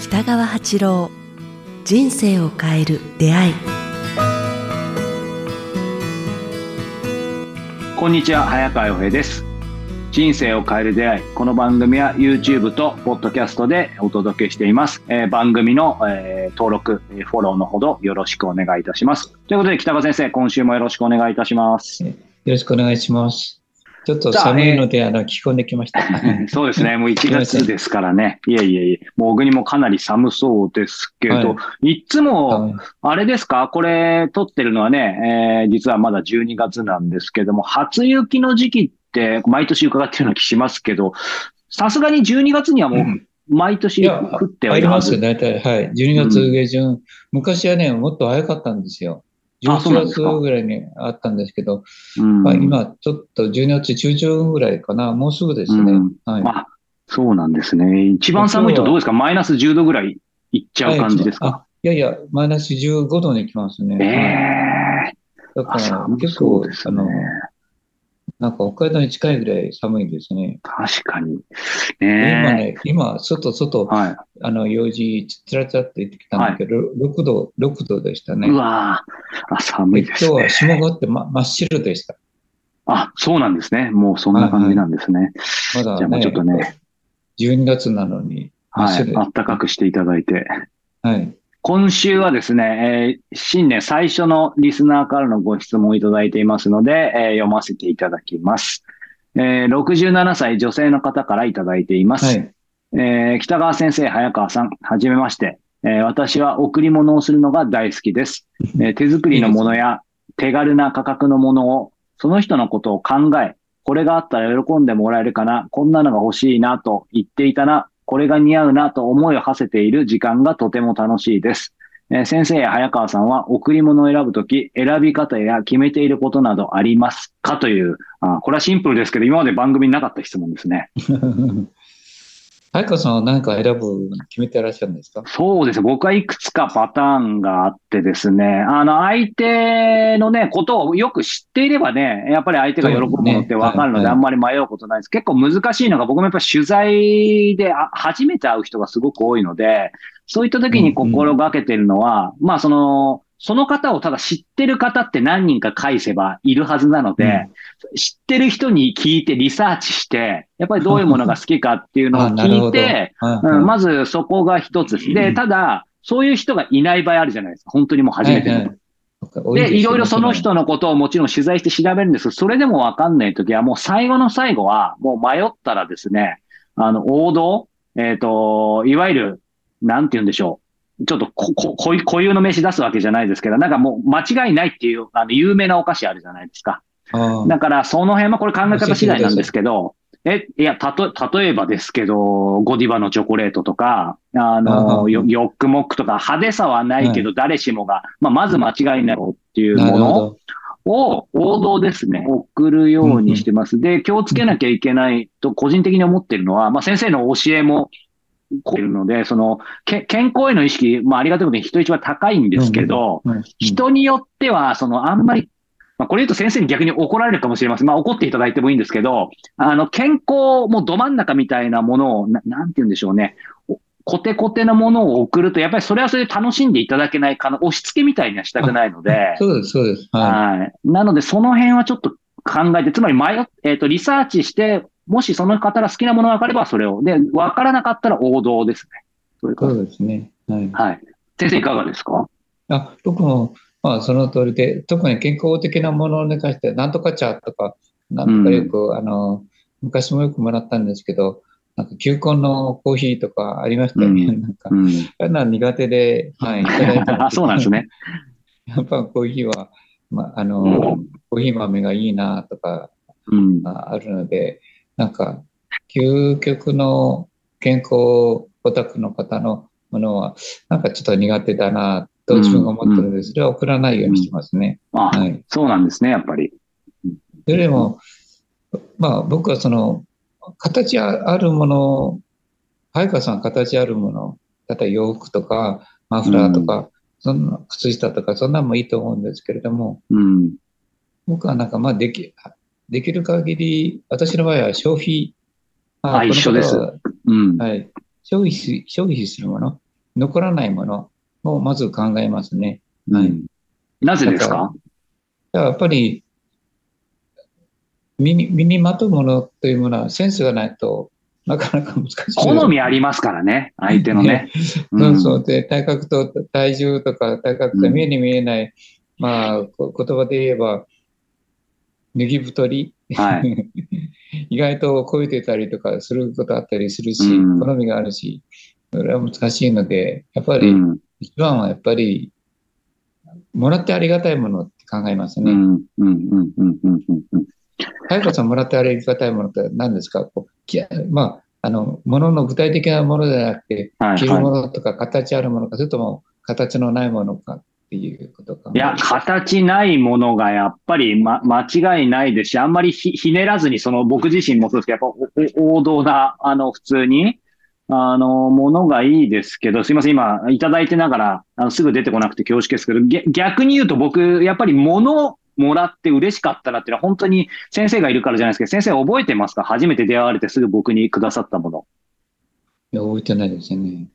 北川八郎人生を変える出会い。こんにちは早川洋平です。人生を変える出会いこの番組は YouTube と Podcast でお届けしています、えー番組の、えー登録えーフォローのほどよろしくお願いいたしますということで北川先生今週もよろしくお願いいたしますよろしくお願いします。ちょっと寒いので、あの、着込んできました。そうですね。もう1月ですからね。いえいえいえ。もう小国もかなり寒そうですけど、、はいつも、はいあれですか？これ撮ってるのはね、えー実はまだ12月なんですけども、初雪の時期毎年伺ってるような気しますけど、さすがに12月にはもううん毎年降ってはいるはず。ありますよ、大体。はい。12月下旬。昔はね、もっと早かったんですよ。11あそうなんですか月ぐらいにあったんですけど、うんまあ、今、ちょっと12月中旬ぐらいかな。もうすぐですね。うんはい。あ、そうなんですね。一番寒いとどうですか？マイナス10度ぐらいいっちゃう感じですか、はいあいやいや、マイナス15度に来ますね。えー、あだから、寒結構ねあの、なんか北海道に近いぐらい寒いですね。確かに。今ねね、今、外、外え。、はい。あの、用事、つらつらって言ってきたんだけど、6度、6度でしたね。うわぁ、あ、寒いでですね。今日は霜があって、ま、真っ白でした。あ、そうなんですね。もうそんな感じなんですね。まだじゃあもうね、ちょっとね、12月なのに、はい。あったかくしていただいて。はい。今週はですね、えー新年最初のリスナーからのご質問をいただいていますので、えー読ませていただきます。えー67歳女性の方からいただいています。はい。えー北川先生、早川さん、はじめまして。えー私は贈り物をするのが大好きです。えー 手作りのものや手軽な価格のものを、その人のことを考え、これがあったら喜んでもらえるかな、こんなのが欲しいなと言っていたな、これが似合うなと思いを馳せている時間がとても楽しいです。えー先生や早川さんは贈り物を選ぶとき、選び方や決めていることなどありますか？という、あこれはシンプルですけど、今まで番組になかった質問ですね。早川さんは何か選ぶ、決めてらっしゃるんですか？そうですね。僕はいくつかパターンがあってですね、あの、相手のね、ことをよく知っていればね、やっぱり相手が喜ぶものってわかるので、あんまり迷うことないです。結構難しいのが、僕もやっぱり取材であ初めて会う人がすごく多いので、そういった時に心がけてるのは、まあ、その、その方をただ知ってる方って何人か返せばいるはずなので、知ってる人に聞いてリサーチして、やっぱりどういうものが好きかっていうのを 聞いて、まずそこが一つ。でただ、そういう人がいない場合あるじゃないですか。本当にもう初めての。はいはい。でいろいろその人のことをもちろん取材して調べるんです。けど、それでもわかんないときは、もう最後の最後は、もう迷ったらですね、あの、王道、えっ、と、いわゆる、なんて言うんでしょう。ちょっとこ、こ、固有の名詞出すわけじゃないですけど、なんかもう間違いないっていう、あの、有名なお菓子あるじゃないですか。だから、その辺はこれ考え方次第なんですけど、え、いや、たと、例えばですけど、ゴディバのチョコレートとか、ああの、あヨヨックモックとか派手さはないけど、誰しもが、まあ、まず間違いないっていうものど。を王道ですね、送るようにしてます。で、気をつけなきゃいけないと、個人的に思ってるのは、まあ、先生の教えも、こういうので、その、け健康への意識、まあ、ありがたいことに人一番高いんですけど、うん人によっては、その、あんまり、まあ、これ言うと先生に逆に怒られるかもしれません。まあ、怒っていただいてもいいんですけど、あの、健康もど真ん中みたいなものを、ななんて言うんでしょうね。おコテコテなものを送ると、やっぱりそれはそれで楽しんでいただけないかな、押し付けみたいにはしたくないので、そうです、そうです。ははい。なので、その辺はちょっと考えて、つまり迷っ、えっ、と、リサーチして、もしその方が好きなものが分かればそれを。で、分からなかったら王道ですね。そういうですね。はい。はい。先生いかがですか？あ、僕も、まあ、その通りで、特に健康的なものに関して、なんとか茶とか、なんとかよく、あの、昔もよくもらったんですけど、なんか球根のコーヒーとかありましたよね。うん なんかう、ん。あれな苦手で、はい、いただいたあ、そうなんです。ね。やっぱコーヒーは、まあ、あの、うんコーヒー豆がいいなとかうん。ああるので、なんか、究極の健康オタクの方のものは、なんかちょっと苦手だなと自分が思ってるので、それは送らないようにしてますね。あ、はい。そうなんですね、やっぱり。それでも、まあ僕はその、形あるもの、早川さんは形あるもの、例えば洋服とか、マフラーとか、そんな靴下とか、そんなんもいいと思うんですけれども、うん。僕はなんかまあでき、できる限り、私の場合は消費。あ一緒ですうん。はい。消費し、消費するもの、残らないものをまず考えますね。はいうんなぜですか？やっぱり、身に、身にまとうものというものはセンスがないとなかなか難しい。好みありますからね、相手のね。そうそう。で、体格と体重とか体格と見えに見えない、まあ、こ言葉で言えば、脱ぎ太り、はい。意外と超えてたりとかすることあったりするし、うん好みがあるし、それは難しいので、やっぱり、うん。一番はやっぱり、もらってありがたいものって考えますね。うん。うん。うん。うん。うん。早川さんもらってありがたいものって何ですか？こうきまあ、あの、ものの具体的なものじゃなくて、はい。着るもはのとか形あるものか、それとも形のないものかっていうことか。い。いや、形ないものがやっぱり、ま、間違いないですし、あんまりひひねらずに、その僕自身もそうですけど、やっぱ王道な、あの、普通に、あの、ものがいいですけど、すいません、今、いただいてながら、あの、すぐ出てこなくて恐縮ですけど、げ逆に言うと僕、やっぱり物もらって嬉しかったなっていうのは本当に先生がいるからじゃないですけど、先生覚えてますか？初めて出会われてすぐ僕にくださったもの。いや、覚えてないですよね。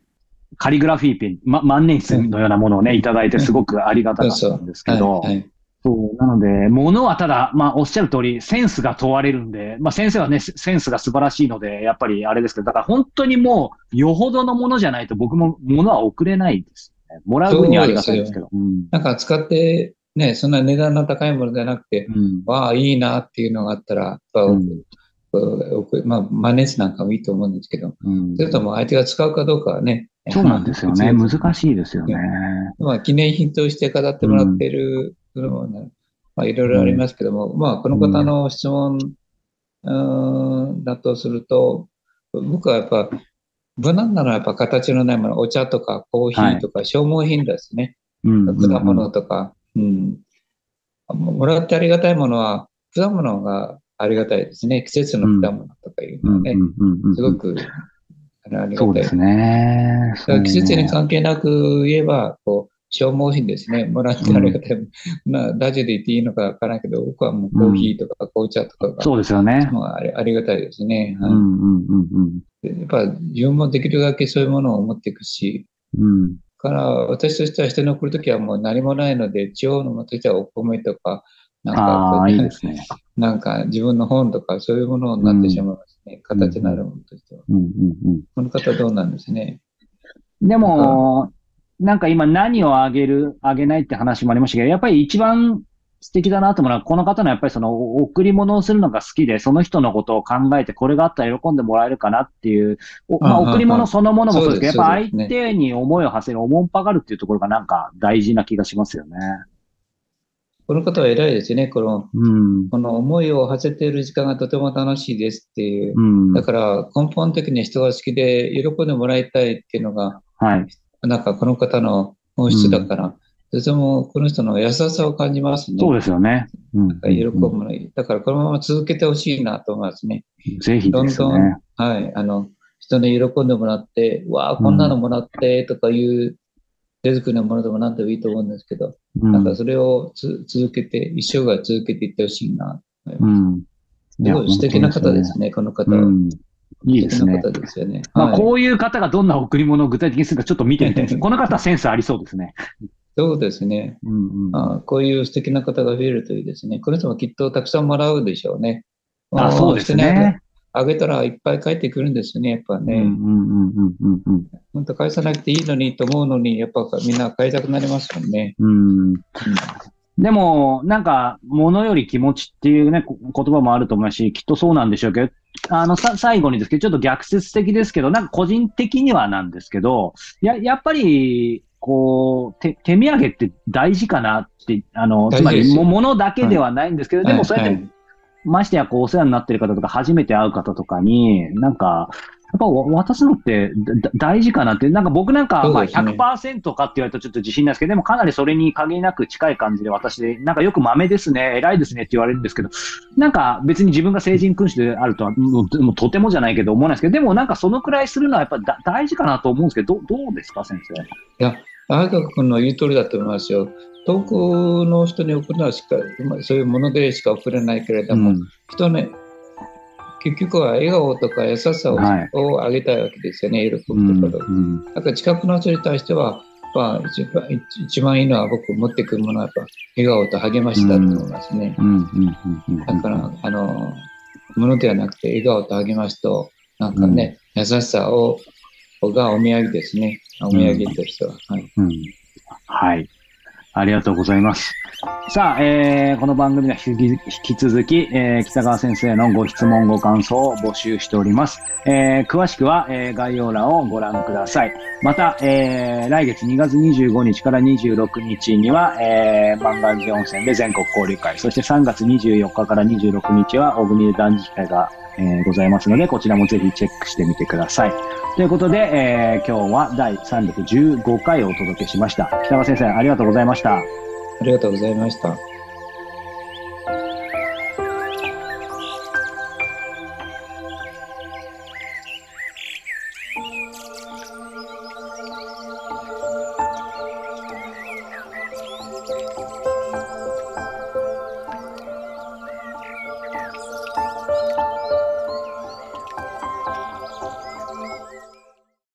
カリグラフィーペン、ま、万年筆のようなものをね、いただいてすごくありがたかったんですけど、はい、はい。そう、なので、ものはただ、まあ、おっしゃる通り、センスが問われるんで、まあ、先生はね、セセンスが素晴らしいので、やっぱりあれですけど、だから本当にもう、よほどのものじゃないと僕もものは送れないですね。もらう分にはありがたいですけど。うん。なんか使って、ね、そんな値段の高いものじゃなくて、うん。わあ、いいなっていうのがあったら、やっぱ、うんまあ、マネージなんかもいいと思うんですけど、うんそれとも相手が使うかどうかはね。そうなんですよね。まあ難しいですよね。まあ、記念品として飾ってもらっているものもね、まあ、いろいろありますけども、まあ、この方の質問、うーん、だとすると、僕はやっぱ、無難なのはやっぱ形のないもの、お茶とかコーヒーとか消耗品ですね。うん。果物とか、うん。もらってありがたいものは、果物がありがたいですね。季節の果物とかいううん。うん。のはね、うん。うん。すごくありがたい。そうですね。季節に関係なく言えば、こう、消耗品ですね。もらってありがたい。まあ、ラジオで言っていいのかわからないけど、僕はもうコーヒーとか紅茶とかが、そうですよね。もうありありがたいですね。はいうん。うん。うん。うん。でやっぱ自分もできるだけそういうものを持っていくし、うん。から私としては人に送るときはもう何もないので、地方のものとしてはお米とか、なんかああ、いいですね。なんか自分の本とかそういうものになってしまいますね。形のあるものとしては。うん。うん。うん。この方どうなんですね？でも、なんか今何をあげる、あげないって話もありましたけど、やっぱり一番素敵だなと思うのは、この方のやっぱりその贈り物をするのが好きで、その人のことを考えて、これがあったら喜んでもらえるかなっていう、おまあ、贈り物そのものもそうですけど、やっぱ相手に思いを馳せる、おもんぱがるっていうところがなんか大事な気がしますよね。この方は偉いですね。この、うん。この思いを馳せている時間がとても楽しいですっていう。うん。だから根本的に人が好きで喜んでもらいたいっていうのが、はい。なんかこの方の本質だから、とてもこの人の優しさを感じますね。そうですよね。うん。喜ぶものだからこのまま続けてほしいなと思いますね。ぜひどんどですね。ん、はい、あの、人に喜んでもらって、わあ、こんなのもらってとかいう手作りのものでも何でもいいと思うんですけど、うんなんかそれをつ続けて、一生涯続けていってほしいなと思います。うん。すごい素敵な方ですね、この方は。うん。いいですねすよね。まあ、はいこういう方がどんな贈り物を具体的にするかちょっと見てみたいです。この方はセンスありそうですね。そうですね。うんうん。あこういう素敵な方が増えるといいですね。この人もきっとたくさんもらうでしょうね。あ、そうですね。あげたらいっぱい返ってくるんですよね、やっぱね。うんうんうんうんうん本当返さなくていいのにと思うのに、やっぱみんな返したくなりますもんね。うん。うん。うんでも、なんか、物より気持ちっていうね、こ言葉もあると思うし、きっとそうなんでしょうけど、あの、さ、最後にですけど、ちょっと逆説的ですけど、なんか個人的にはなんですけど、や、やっぱり、こう、手、手土産って大事かなって、あの、つまり、大事ですよ。も、物だけではないんですけど、でもそうやって、はい。ましてや、こう、お世話になってる方とか、初めて会う方とかに、なんか、やっぱわ渡すのって大事かなって、なんか僕なんか、まあそうですね。100%かって言われるとちょっと自信ないですけど、でもかなりそれに限りなく近い感じで私で、なんかよく豆ですね、偉いですねって言われるんですけど、なんか別に自分が成人君主であるとは、もうとてもじゃないけど思わないですけど、でもなんかそのくらいするのはやっぱだ大事かなと思うんですけど、どどうですか、先生？いや、相川君の言う通りだと思いますよ。遠くの人に送るのはしか、そういうものでしか送れないけれども、うん人ね、結局は笑顔とか優しさを,、あげたいわけですよね、喜ぶとうんころ。うんだから近くの人に対しては、まあ、一番一一番いいのは僕持ってくるものはやっぱ笑顔と励ましだと思いますね。うんうんうんうんだから、あの、ものではなくて笑顔と励ましと、なんかね、優しさを、がお土産ですね。お土産としては。はい。うんはい。ありがとうございます。さあ、えーこの番組では引き引き続き、えー北川先生のご質問、ご感想を募集しております。えー詳しくは、えー概要欄をご覧ください。また、えー来月2月25日から26日には、えー、万願寺温泉で全国交流会、そして3月24日から26日は小国で断食会が、えーございますので、こちらもぜひチェックしてみてください。ということで、えー今日は第315回をお届けしました。北川先生、ありがとうございました。ありがとうございました。